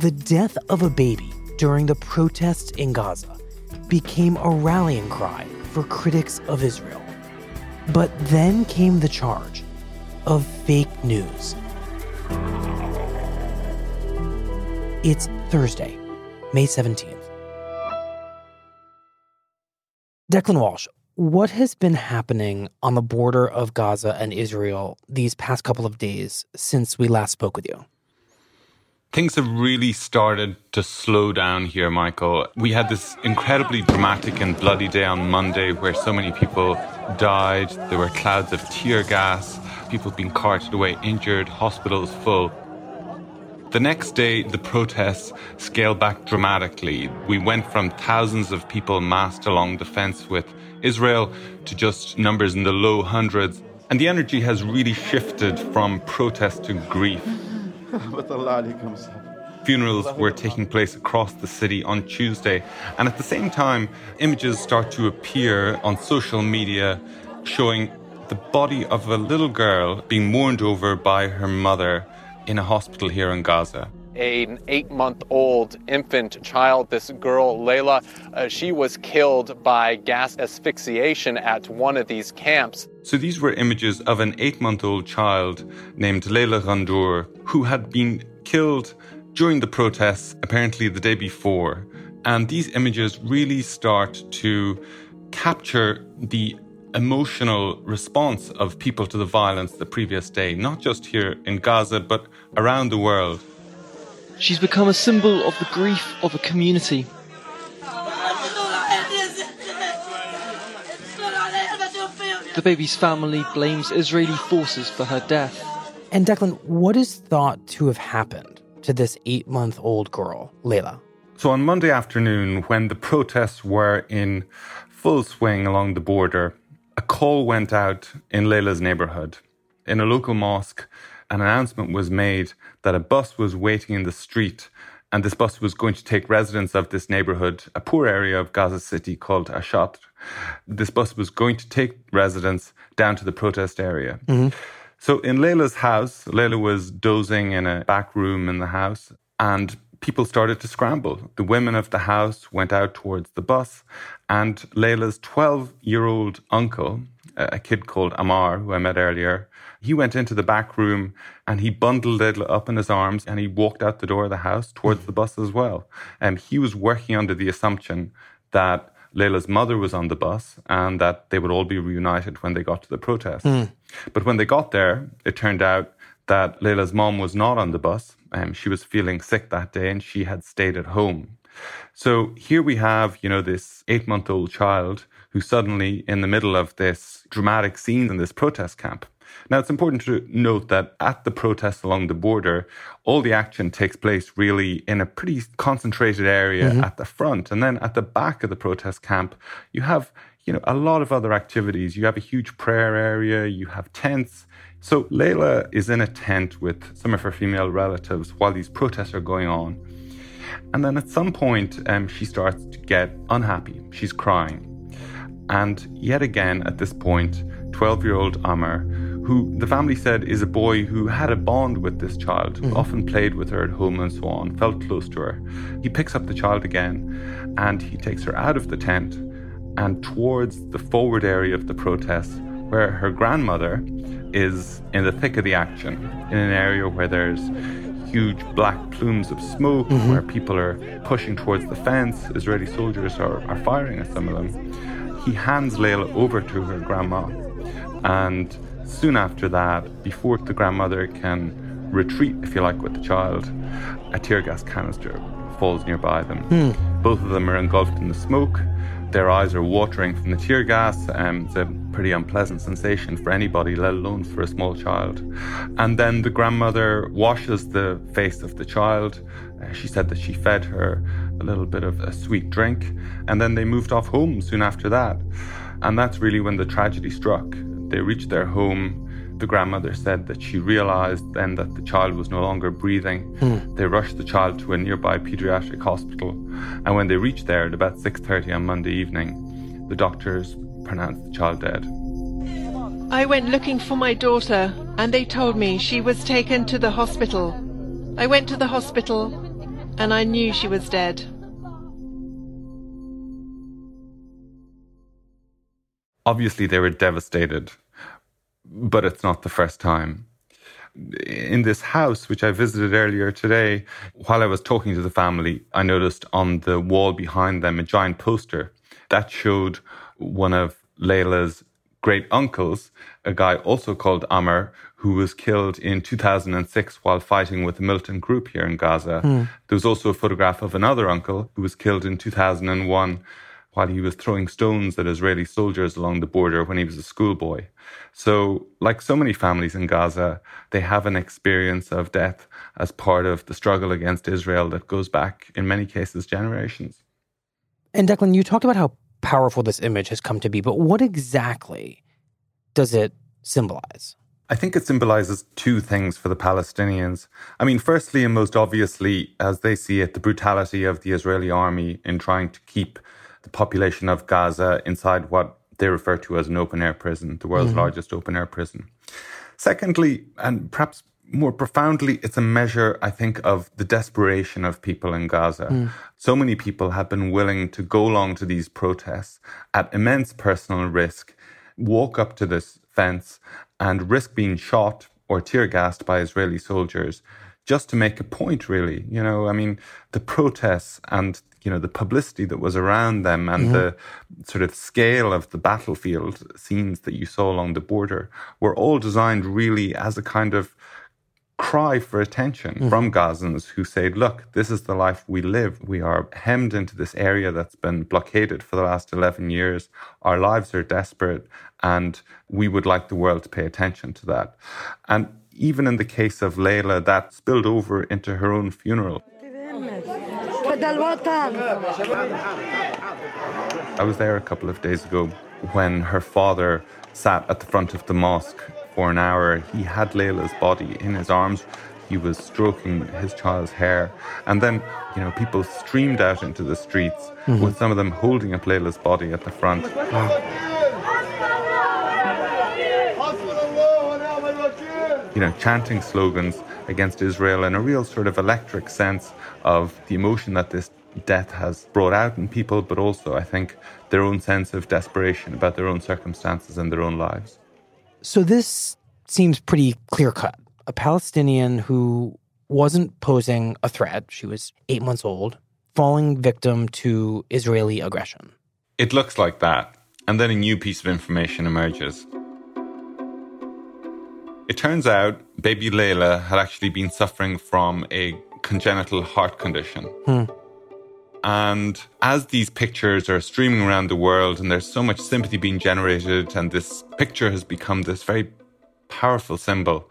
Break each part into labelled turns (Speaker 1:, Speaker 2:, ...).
Speaker 1: The death of a baby during the protests in Gaza became a rallying cry for critics of Israel. But then came the charge of fake news. It's Thursday, May 17th. Declan Walsh, what has been happening on the border of Gaza and Israel these past couple of days since we last spoke with you?
Speaker 2: Things have really started to slow down here, Michael. We had this incredibly dramatic and bloody day on Monday where so many people died. There were clouds of tear gas, people being carted away injured, hospitals full. The next day, the protests scaled back dramatically. We went from thousands of people massed along the fence with Israel to just numbers in the low hundreds. And the energy has really shifted from protest to grief. Funerals were taking place across the city on Tuesday, and at the same time, images start to appear on social media showing the body of a little girl being mourned over by her mother in a hospital here in Gaza
Speaker 3: an eight month old infant child. This girl, Layla, uh, she was killed by gas asphyxiation at one of these camps.
Speaker 2: So these were images of an eight month old child named Layla Ghandour who had been killed during the protests, apparently the day before. And these images really start to capture the emotional response of people to the violence the previous day, not just here in Gaza, but around the world.
Speaker 4: She's become a symbol of the grief of a community. The baby's family blames Israeli forces for her death.
Speaker 1: And Declan, what is thought to have happened to this eight month old girl, Layla?
Speaker 2: So on Monday afternoon, when the protests were in full swing along the border, a call went out in Layla's neighborhood. In a local mosque, an announcement was made that a bus was waiting in the street and this bus was going to take residents of this neighborhood, a poor area of Gaza City called Ashat. This bus was going to take residents down to the protest area. Mm-hmm. So in Layla's house, Layla was dozing in a back room in the house, and people started to scramble. The women of the house went out towards the bus, and Layla's 12 year old uncle, a kid called Amar, who I met earlier, he went into the back room and he bundled Layla up in his arms and he walked out the door of the house towards the bus as well. And he was working under the assumption that Layla's mother was on the bus and that they would all be reunited when they got to the protest. Mm. But when they got there, it turned out that Layla's mom was not on the bus. Um, she was feeling sick that day and she had stayed at home. So here we have, you know, this eight month old child who suddenly, in the middle of this dramatic scene in this protest camp, now, it's important to note that at the protests along the border, all the action takes place really in a pretty concentrated area mm-hmm. at the front. And then at the back of the protest camp, you have you know, a lot of other activities. You have a huge prayer area, you have tents. So Layla is in a tent with some of her female relatives while these protests are going on. And then at some point, um, she starts to get unhappy. She's crying. And yet again, at this point, 12 year old Amar who the family said is a boy who had a bond with this child, who mm. often played with her at home and so on, felt close to her. He picks up the child again and he takes her out of the tent and towards the forward area of the protest, where her grandmother is in the thick of the action, in an area where there's huge black plumes of smoke, mm-hmm. where people are pushing towards the fence. Israeli soldiers are, are firing at some of them. He hands Layla over to her grandma. And soon after that, before the grandmother can retreat, if you like, with the child, a tear gas canister falls nearby them. Mm. Both of them are engulfed in the smoke. Their eyes are watering from the tear gas. Um, it's a pretty unpleasant sensation for anybody, let alone for a small child. And then the grandmother washes the face of the child. Uh, she said that she fed her a little bit of a sweet drink. And then they moved off home soon after that. And that's really when the tragedy struck. They reached their home the grandmother said that she realized then that the child was no longer breathing. Hmm. They rushed the child to a nearby pediatric hospital, and when they reached there at about 6:30 on Monday evening, the doctors pronounced the child dead.
Speaker 5: I went looking for my daughter, and they told me she was taken to the hospital. I went to the hospital, and I knew she was dead.
Speaker 2: Obviously, they were devastated but it's not the first time. In this house, which I visited earlier today, while I was talking to the family, I noticed on the wall behind them a giant poster that showed one of Layla's great uncles, a guy also called Amr, who was killed in 2006 while fighting with the militant group here in Gaza. Mm. There was also a photograph of another uncle who was killed in 2001 while he was throwing stones at Israeli soldiers along the border when he was a schoolboy. So, like so many families in Gaza, they have an experience of death as part of the struggle against Israel that goes back, in many cases, generations.
Speaker 1: And Declan, you talked about how powerful this image has come to be, but what exactly does it symbolize?
Speaker 2: I think it symbolizes two things for the Palestinians. I mean, firstly and most obviously, as they see it, the brutality of the Israeli army in trying to keep the population of Gaza inside what they refer to as an open air prison, the world's mm-hmm. largest open air prison. Secondly, and perhaps more profoundly, it's a measure, I think, of the desperation of people in Gaza. Mm. So many people have been willing to go along to these protests at immense personal risk, walk up to this fence and risk being shot or tear gassed by Israeli soldiers just to make a point, really. You know, I mean, the protests and you know the publicity that was around them and mm-hmm. the sort of scale of the battlefield scenes that you saw along the border were all designed really as a kind of cry for attention mm-hmm. from Gazans who said, look, this is the life we live. We are hemmed into this area that's been blockaded for the last 11 years. Our lives are desperate and we would like the world to pay attention to that. And even in the case of Layla, that spilled over into her own funeral. I was there a couple of days ago when her father sat at the front of the mosque for an hour. He had Layla's body in his arms. He was stroking his child's hair. And then, you know, people streamed out into the streets mm-hmm. with some of them holding up Layla's body at the front. Wow. You know, chanting slogans against Israel in a real sort of electric sense of the emotion that this death has brought out in people, but also, I think, their own sense of desperation about their own circumstances and their own lives.
Speaker 1: So, this seems pretty clear cut. A Palestinian who wasn't posing a threat, she was eight months old, falling victim to Israeli aggression.
Speaker 2: It looks like that. And then a new piece of information emerges. It turns out baby Layla had actually been suffering from a congenital heart condition. Hmm. And as these pictures are streaming around the world and there's so much sympathy being generated, and this picture has become this very powerful symbol,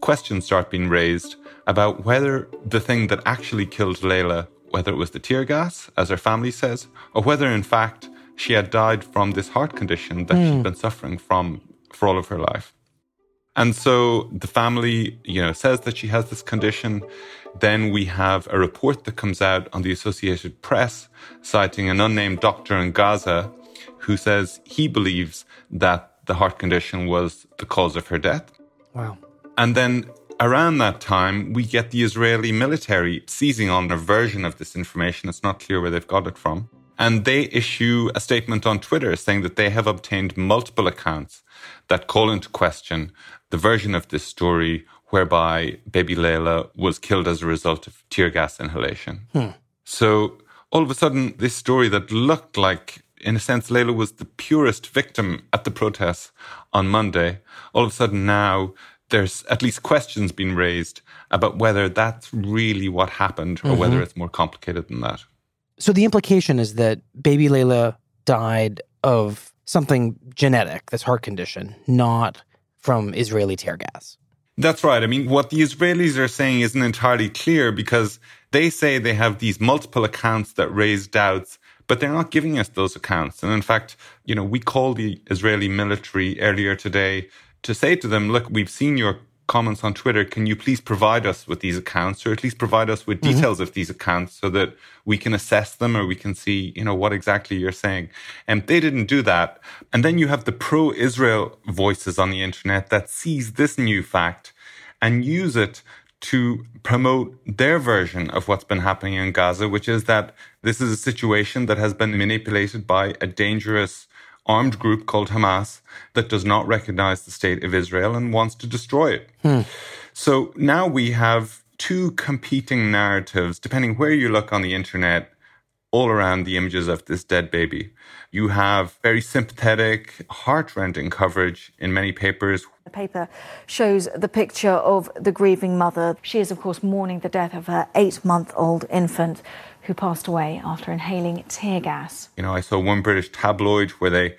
Speaker 2: questions start being raised about whether the thing that actually killed Layla, whether it was the tear gas, as her family says, or whether in fact she had died from this heart condition that mm. she'd hmm. been suffering from for all of her life. And so the family, you know, says that she has this condition. Then we have a report that comes out on the Associated Press citing an unnamed doctor in Gaza who says he believes that the heart condition was the cause of her death.
Speaker 1: Wow.
Speaker 2: And then around that time, we get the Israeli military seizing on a version of this information. It's not clear where they've got it from And they issue a statement on Twitter saying that they have obtained multiple accounts that call into question the version of this story whereby baby Layla was killed as a result of tear gas inhalation.
Speaker 1: Hmm.
Speaker 2: So all of a sudden, this story that looked like, in a sense, Layla was the purest victim at the protests on Monday, all of a sudden now there's at least questions being raised about whether that's really what happened or
Speaker 1: Mm-hmm.
Speaker 2: whether it's more complicated than that.
Speaker 1: So the implication is that baby Layla died of something genetic, this heart condition, not from Israeli tear gas.
Speaker 2: That's right. I mean, what the Israelis are saying isn't entirely clear because they say they have these multiple accounts that raise doubts, but they're not giving us those accounts. And in fact, you know, we called the Israeli military earlier today to say to them, look, we've seen your comments on Twitter. Can you please provide us with these accounts or at least provide us with mm-hmm. details of these accounts so that we can assess them or we can see, you know, what exactly you're saying? And they didn't do that. And then you have the pro Israel voices on the internet that seize this new fact and use it to promote their version of what's been happening in Gaza, which is that this is a situation that has been manipulated by a dangerous armed group called Hamas that does not recognize the state of Israel and wants to destroy it. Hmm. So now we have two competing narratives, depending where you look on the internet, all around the images of this dead baby. You have very sympathetic, heartrending coverage in many papers
Speaker 6: The paper shows the picture of the grieving mother. She is, of course, mourning the death of her eight month old infant who passed away after inhaling tear gas.
Speaker 2: You know, I saw one British tabloid where they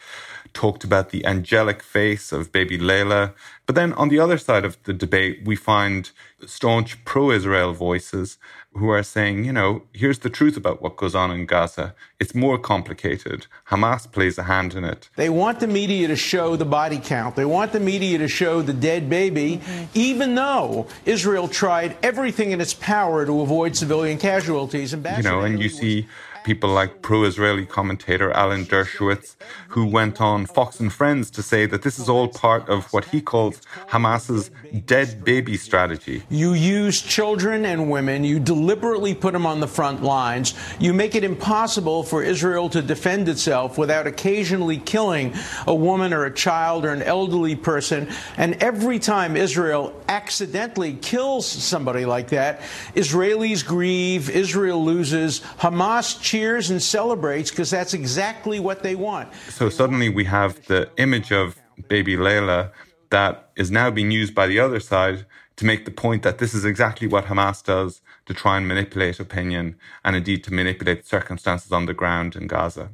Speaker 2: talked about the angelic face of baby Layla. But then on the other side of the debate, we find staunch pro Israel voices who are saying, you know, here's the truth about what goes on in Gaza. It's more complicated. Hamas plays a hand in it.
Speaker 7: They want the media to show the body count. They want the media to show the dead baby, mm-hmm. even though Israel tried everything in its power to avoid civilian casualties.
Speaker 2: you know, and you see people like pro-Israeli commentator Alan Dershowitz, who went on Fox and Friends to say that this is all part of what he calls Hamas's dead baby strategy.
Speaker 7: You use children and women, you deliberately put them on the front lines, you make it impossible for Israel to defend itself without occasionally killing a woman or a child or an elderly person. And every time Israel accidentally kills somebody like that, Israelis grieve, Israel loses, Hamas cheers and celebrates because that's exactly what they want.
Speaker 2: So suddenly we have the image of baby Layla that is now being used by the other side to make the point that this is exactly what Hamas does to try and manipulate opinion and indeed to manipulate circumstances on the ground in Gaza.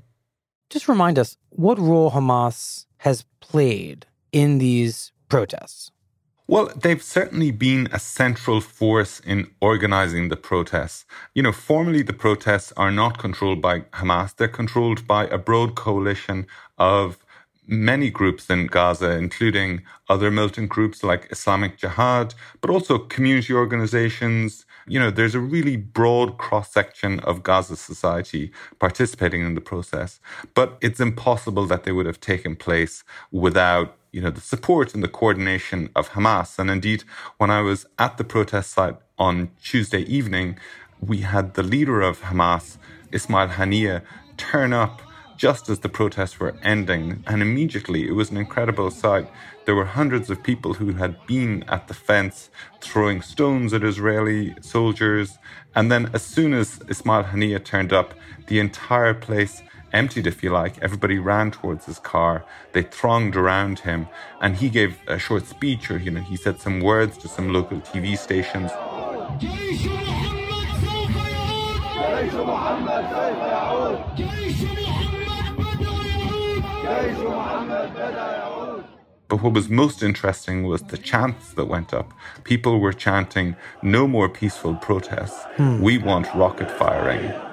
Speaker 1: Just remind us what role Hamas has played in these protests.
Speaker 2: Well, they've certainly been a central force in organizing the protests. You know, formally the protests are not controlled by Hamas. They're controlled by a broad coalition of many groups in Gaza, including other militant groups like Islamic Jihad, but also community organizations. You know, there's a really broad cross section of Gaza society participating in the process, but it's impossible that they would have taken place without you know, the support and the coordination of Hamas. And indeed, when I was at the protest site on Tuesday evening, we had the leader of Hamas, Ismail Haniyeh, turn up just as the protests were ending. And immediately, it was an incredible sight. There were hundreds of people who had been at the fence throwing stones at Israeli soldiers. And then, as soon as Ismail Haniyeh turned up, the entire place emptied, if you like. Everybody ran towards his car. They thronged around him, and he gave a short speech, or you know, he said some words to some local TV stations. But what was most interesting was the chants that went up. People were chanting, No more peaceful protests. Hmm. We want rocket firing.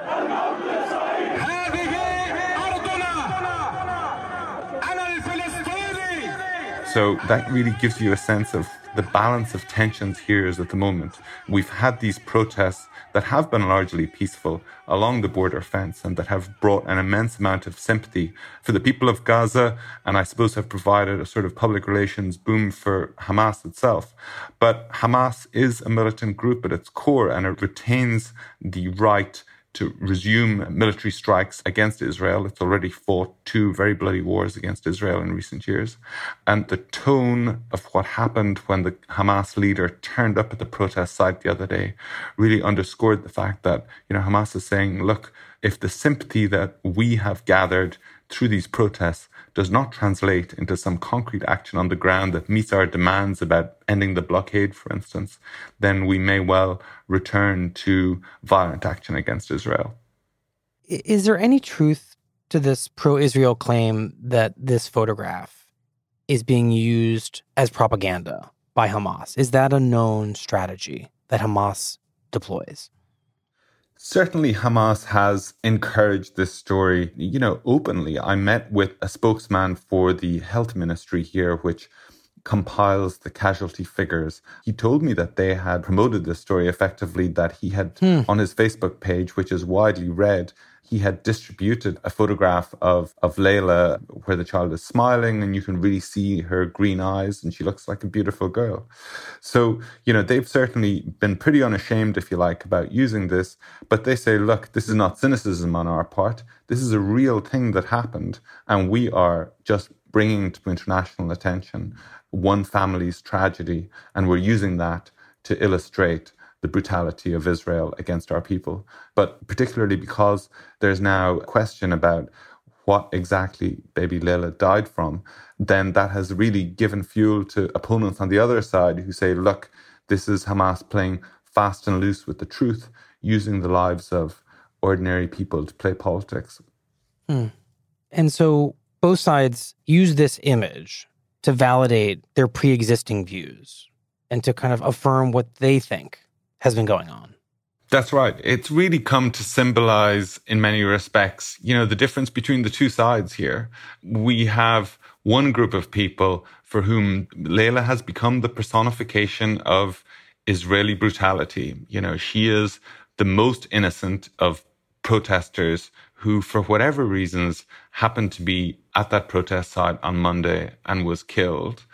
Speaker 2: So that really gives you a sense of the balance of tensions here is at the moment. We've had these protests that have been largely peaceful along the border fence and that have brought an immense amount of sympathy for the people of Gaza and I suppose have provided a sort of public relations boom for Hamas itself. But Hamas is a militant group at its core and it retains the right to resume military strikes against Israel. It's already fought two very bloody wars against Israel in recent years. And the tone of what happened when the Hamas leader turned up at the protest site the other day really underscored the fact that, you know, Hamas is saying, look, if the sympathy that we have gathered through these protests does not translate into some concrete action on the ground that meets our demands about ending the blockade, for instance, then we may well return to violent action against Israel.
Speaker 1: Is there any truth to this pro Israel claim that this photograph is being used as propaganda by Hamas? Is that a known strategy that Hamas deploys?
Speaker 2: Certainly, Hamas has encouraged this story, you know, openly. I met with a spokesman for the health ministry here, which compiles the casualty figures. He told me that they had promoted this story effectively, that he had hmm. on his Facebook page, which is widely read, he had distributed a photograph of, of Layla where the child is smiling and you can really see her green eyes and she looks like a beautiful girl. So, you know, they've certainly been pretty unashamed, if you like, about using this, but they say, look, this is not cynicism on our part. This is a real thing that happened and we are just bringing to international attention one family's tragedy and we're using that to illustrate the brutality of Israel against our people, but particularly because there's now a question about what exactly baby Layla died from, then that has really given fuel to opponents on the other side who say, look, this is Hamas playing fast and loose with the truth, using the lives of ordinary people to play politics.
Speaker 1: Hmm. And so both sides use this image to validate their pre existing views and to kind of affirm what they think has been going on.
Speaker 2: That's right. It's really come to symbolize, in many respects, you know, the difference between the two sides here. We have one group of people for whom Layla has become the personification of Israeli brutality. You know, she is the most innocent of protesters who, for whatever reasons, happened to be at that protest site on Monday and was killed.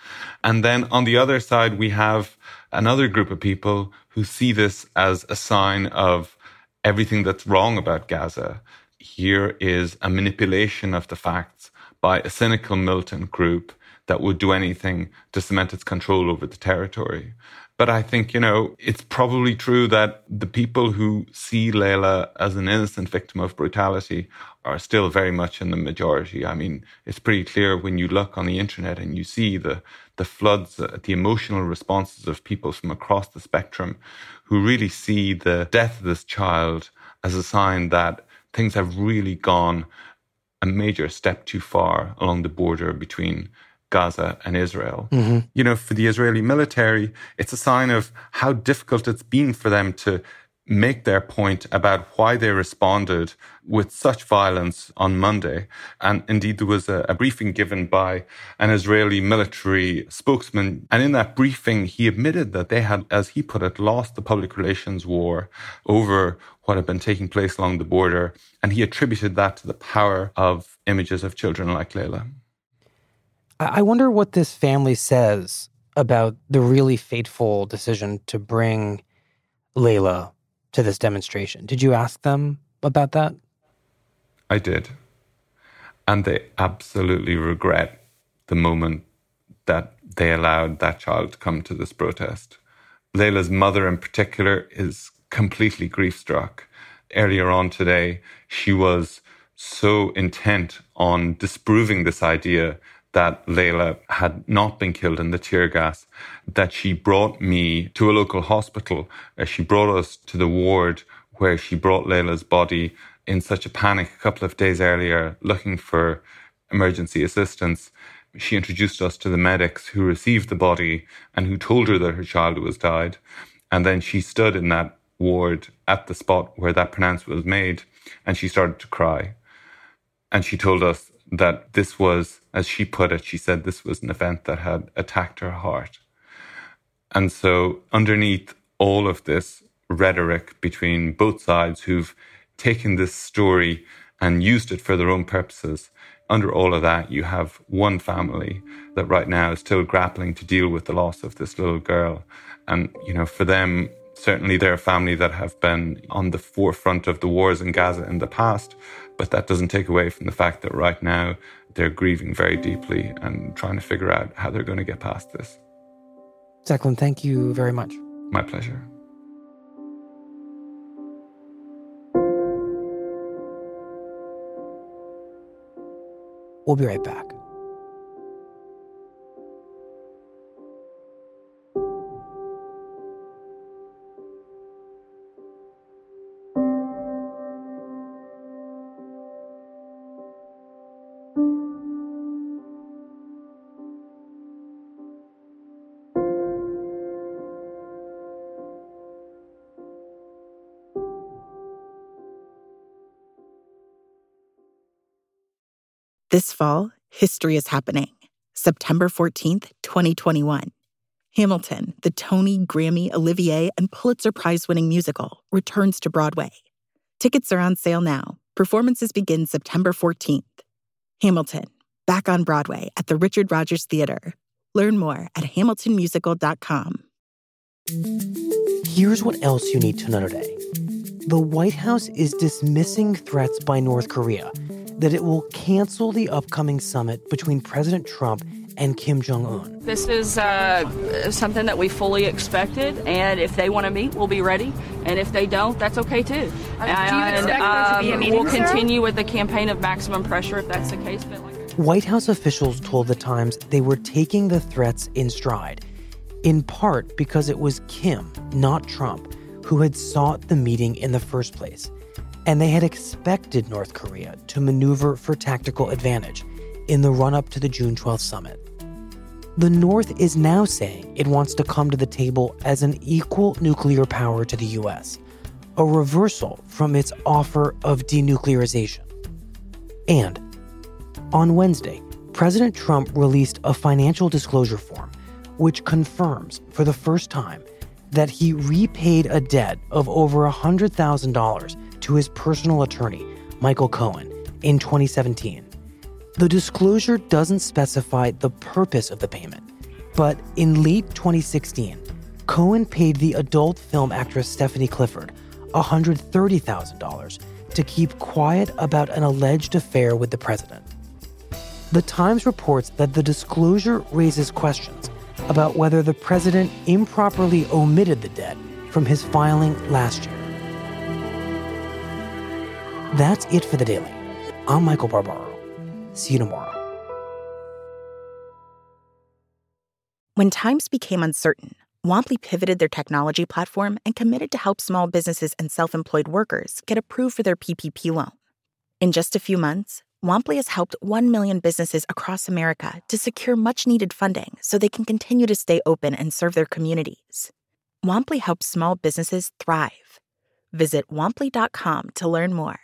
Speaker 2: And then on the other side, we have another group of people who see this as a sign of everything that's wrong about Gaza. Here is a manipulation of the facts by a cynical militant group that would do anything to cement its control over the territory. But I think, you know, it's probably true that the people who see Layla as an innocent victim of brutality are still very much in the majority. I mean, it's pretty clear when you look on the internet and you see the, the floods, uh, the emotional responses of people from across the spectrum who really see the death of this child as a sign that things have really gone a major step too far along the border between Gaza and Israel. Mm-hmm. You know, for the Israeli military, it's a sign of how difficult it's been for them to make their point about why they responded with such violence on Monday. And indeed, there was a, a, briefing given by an Israeli military spokesman. And in that briefing, he admitted that they had, as he put it, lost the public relations war over what had been taking place along the border. And he attributed that to the power of images of children like Layla.
Speaker 1: I wonder what this family says about the really fateful decision to bring Layla to this demonstration. Did you ask them about that?
Speaker 2: I did. And they absolutely regret the moment that they allowed that child to come to this protest. Layla's mother, in particular, is completely grief struck. Earlier on today, she was so intent on disproving this idea that Layla had not been killed in the tear gas, that she brought me to a local hospital. Uh, she brought us to the ward where she brought Layla's body in such a panic a couple of days earlier, looking for emergency assistance. She introduced us to the medics who received the body and who told her that her child was died. And then she stood in that ward at the spot where that pronouncement was made and she started to cry. And she told us that this was, as she put it, she said this was an event that had attacked her heart. And so, underneath all of this rhetoric between both sides who've taken this story and used it for their own purposes, under all of that, you have one family that right now is still grappling to deal with the loss of this little girl. And, you know, for them, Certainly, they're a family that have been on the forefront of the wars in Gaza in the past, but that doesn't take away from the fact that right now they're grieving very deeply and trying to figure out how they're going to get past this.
Speaker 1: Declan, thank you very much.
Speaker 2: My pleasure.
Speaker 1: We'll be right back.
Speaker 8: This fall, history is happening. September 14th, 2021. Hamilton, the Tony, Grammy, Olivier, and Pulitzer Prize winning musical, returns to Broadway. Tickets are on sale now. Performances begin September 14th. Hamilton, back on Broadway at the Richard Rodgers Theater. Learn more at hamiltonmusical.com.
Speaker 1: Here's what else you need to know today the White House is dismissing threats by North Korea that it will cancel the upcoming summit between President Trump and Kim Jong un.
Speaker 9: This is uh, something that we fully expected, and if they want to meet, we'll be ready. And if they don't, that's okay too.
Speaker 10: Uh, do you expect there to be a
Speaker 9: um,
Speaker 10: meeting,
Speaker 9: we'll
Speaker 10: Sarah?
Speaker 9: continue with the campaign of maximum pressure if that's the case. But like
Speaker 1: White House officials told The Times they were taking the threats in stride, in part because it was Kim, not Trump, who had sought the meeting in the first place. And they had expected North Korea to maneuver for tactical advantage in the run up to the June 12th summit. The North is now saying it wants to come to the table as an equal nuclear power to the US, a reversal from its offer of denuclearization. And on Wednesday, President Trump released a financial disclosure form which confirms for the first time that he repaid a debt of over $100,000 to his personal attorney, Michael Cohen, in 2017. The disclosure doesn't specify the purpose of the payment, but in late 2016, Cohen paid the adult film actress Stephanie Clifford $130,000 to keep quiet about an alleged affair with the president. The Times reports that the disclosure raises questions about whether the president improperly omitted the debt from his filing last year. That's it for the daily. I'm Michael Barbaro. See you tomorrow.
Speaker 8: When times became uncertain, Womply pivoted their technology platform and committed to help small businesses and self employed workers get approved for their PPP loan. In just a few months, Womply has helped 1 million businesses across America to secure much needed funding so they can continue to stay open and serve their communities. Womply helps small businesses thrive. Visit womply.com to learn more.